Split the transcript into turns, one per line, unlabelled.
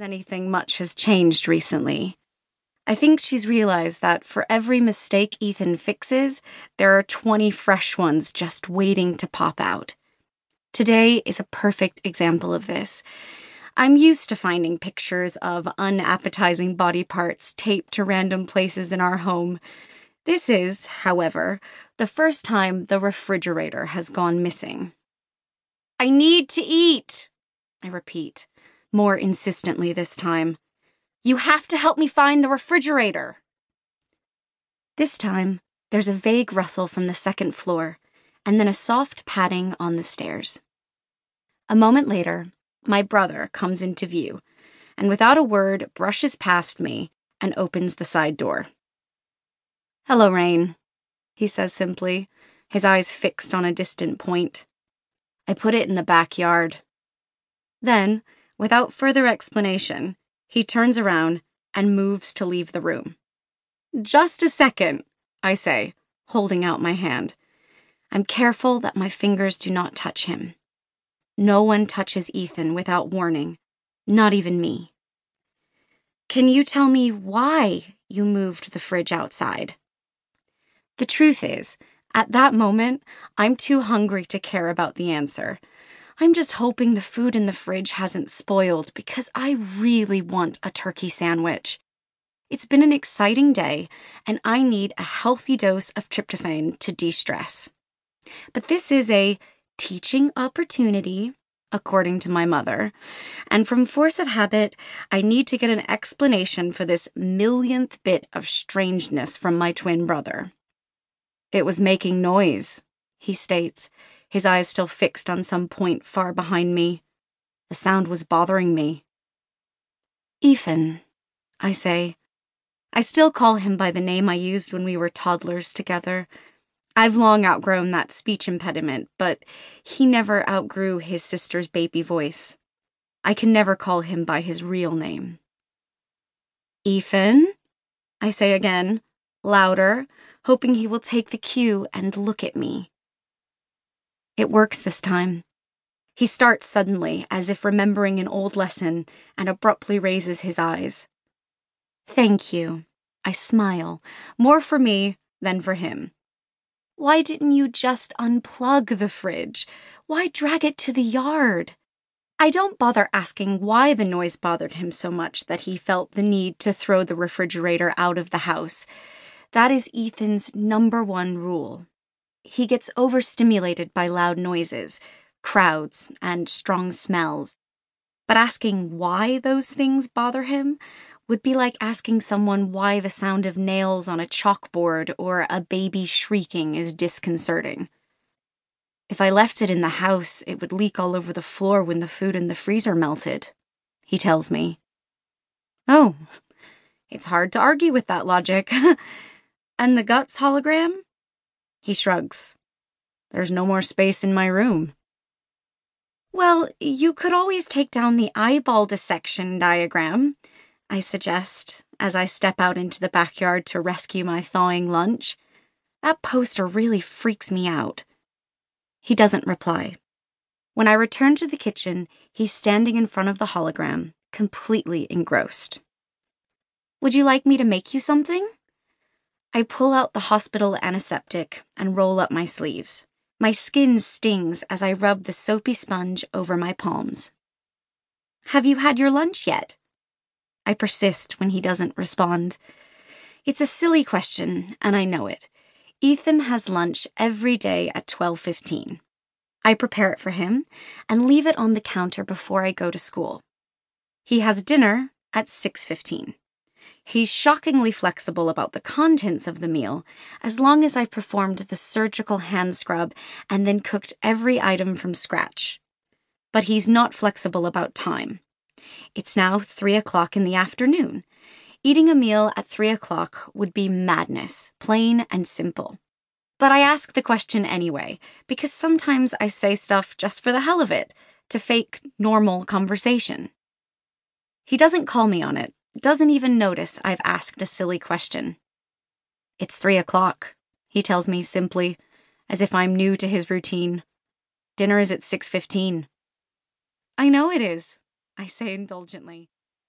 anything much has changed recently. I think she's realized that for every mistake Ethan fixes, there are 20 fresh ones just waiting to pop out. Today is a perfect example of this. I'm used to finding pictures of unappetizing body parts taped to random places in our home. This is, however, the first time the refrigerator has gone missing. I need to eat, I repeat, more insistently this time. You have to help me find the refrigerator. This time, there's a vague rustle from the second floor, and then a soft padding on the stairs. A moment later, my brother comes into view, and without a word, brushes past me and opens the side door. Hello, Rain, he says simply, his eyes fixed on a distant point. I put it in the backyard. Then, without further explanation, he turns around and moves to leave the room. Just a second, I say, holding out my hand. I'm careful that my fingers do not touch him. No one touches Ethan without warning, not even me. Can you tell me why you moved the fridge outside? The truth is, at that moment, I'm too hungry to care about the answer. I'm just hoping the food in the fridge hasn't spoiled because I really want a turkey sandwich. It's been an exciting day, and I need a healthy dose of tryptophan to de stress. But this is a teaching opportunity, according to my mother, and from force of habit, I need to get an explanation for this millionth bit of strangeness from my twin brother. It was making noise, he states his eyes still fixed on some point far behind me. The sound was bothering me. Ethan, I say. I still call him by the name I used when we were toddlers together. I've long outgrown that speech impediment, but he never outgrew his sister's baby voice. I can never call him by his real name. Ethan, I say again, louder, hoping he will take the cue and look at me. It works this time. He starts suddenly, as if remembering an old lesson, and abruptly raises his eyes. Thank you. I smile, more for me than for him. Why didn't you just unplug the fridge? Why drag it to the yard? I don't bother asking why the noise bothered him so much that he felt the need to throw the refrigerator out of the house. That is Ethan's number one rule. He gets overstimulated by loud noises, crowds, and strong smells. But asking why those things bother him would be like asking someone why the sound of nails on a chalkboard or a baby shrieking is disconcerting. If I left it in the house, it would leak all over the floor when the food in the freezer melted, he tells me. Oh, it's hard to argue with that logic. and the guts hologram? He shrugs. There's no more space in my room. Well, you could always take down the eyeball dissection diagram, I suggest, as I step out into the backyard to rescue my thawing lunch. That poster really freaks me out. He doesn't reply. When I return to the kitchen, he's standing in front of the hologram, completely engrossed. Would you like me to make you something? I pull out the hospital antiseptic and roll up my sleeves. My skin stings as I rub the soapy sponge over my palms. Have you had your lunch yet? I persist when he doesn't respond. It's a silly question, and I know it. Ethan has lunch every day at 12:15. I prepare it for him and leave it on the counter before I go to school. He has dinner at 6:15. He's shockingly flexible about the contents of the meal, as long as I've performed the surgical hand scrub and then cooked every item from scratch. But he's not flexible about time. It's now three o'clock in the afternoon. Eating a meal at three o'clock would be madness, plain and simple. But I ask the question anyway, because sometimes I say stuff just for the hell of it, to fake normal conversation. He doesn't call me on it, doesn't even notice I've asked a silly question. It's three o'clock, he tells me simply, as if I'm new to his routine. Dinner is at 6.15. I know it is, I say indulgently.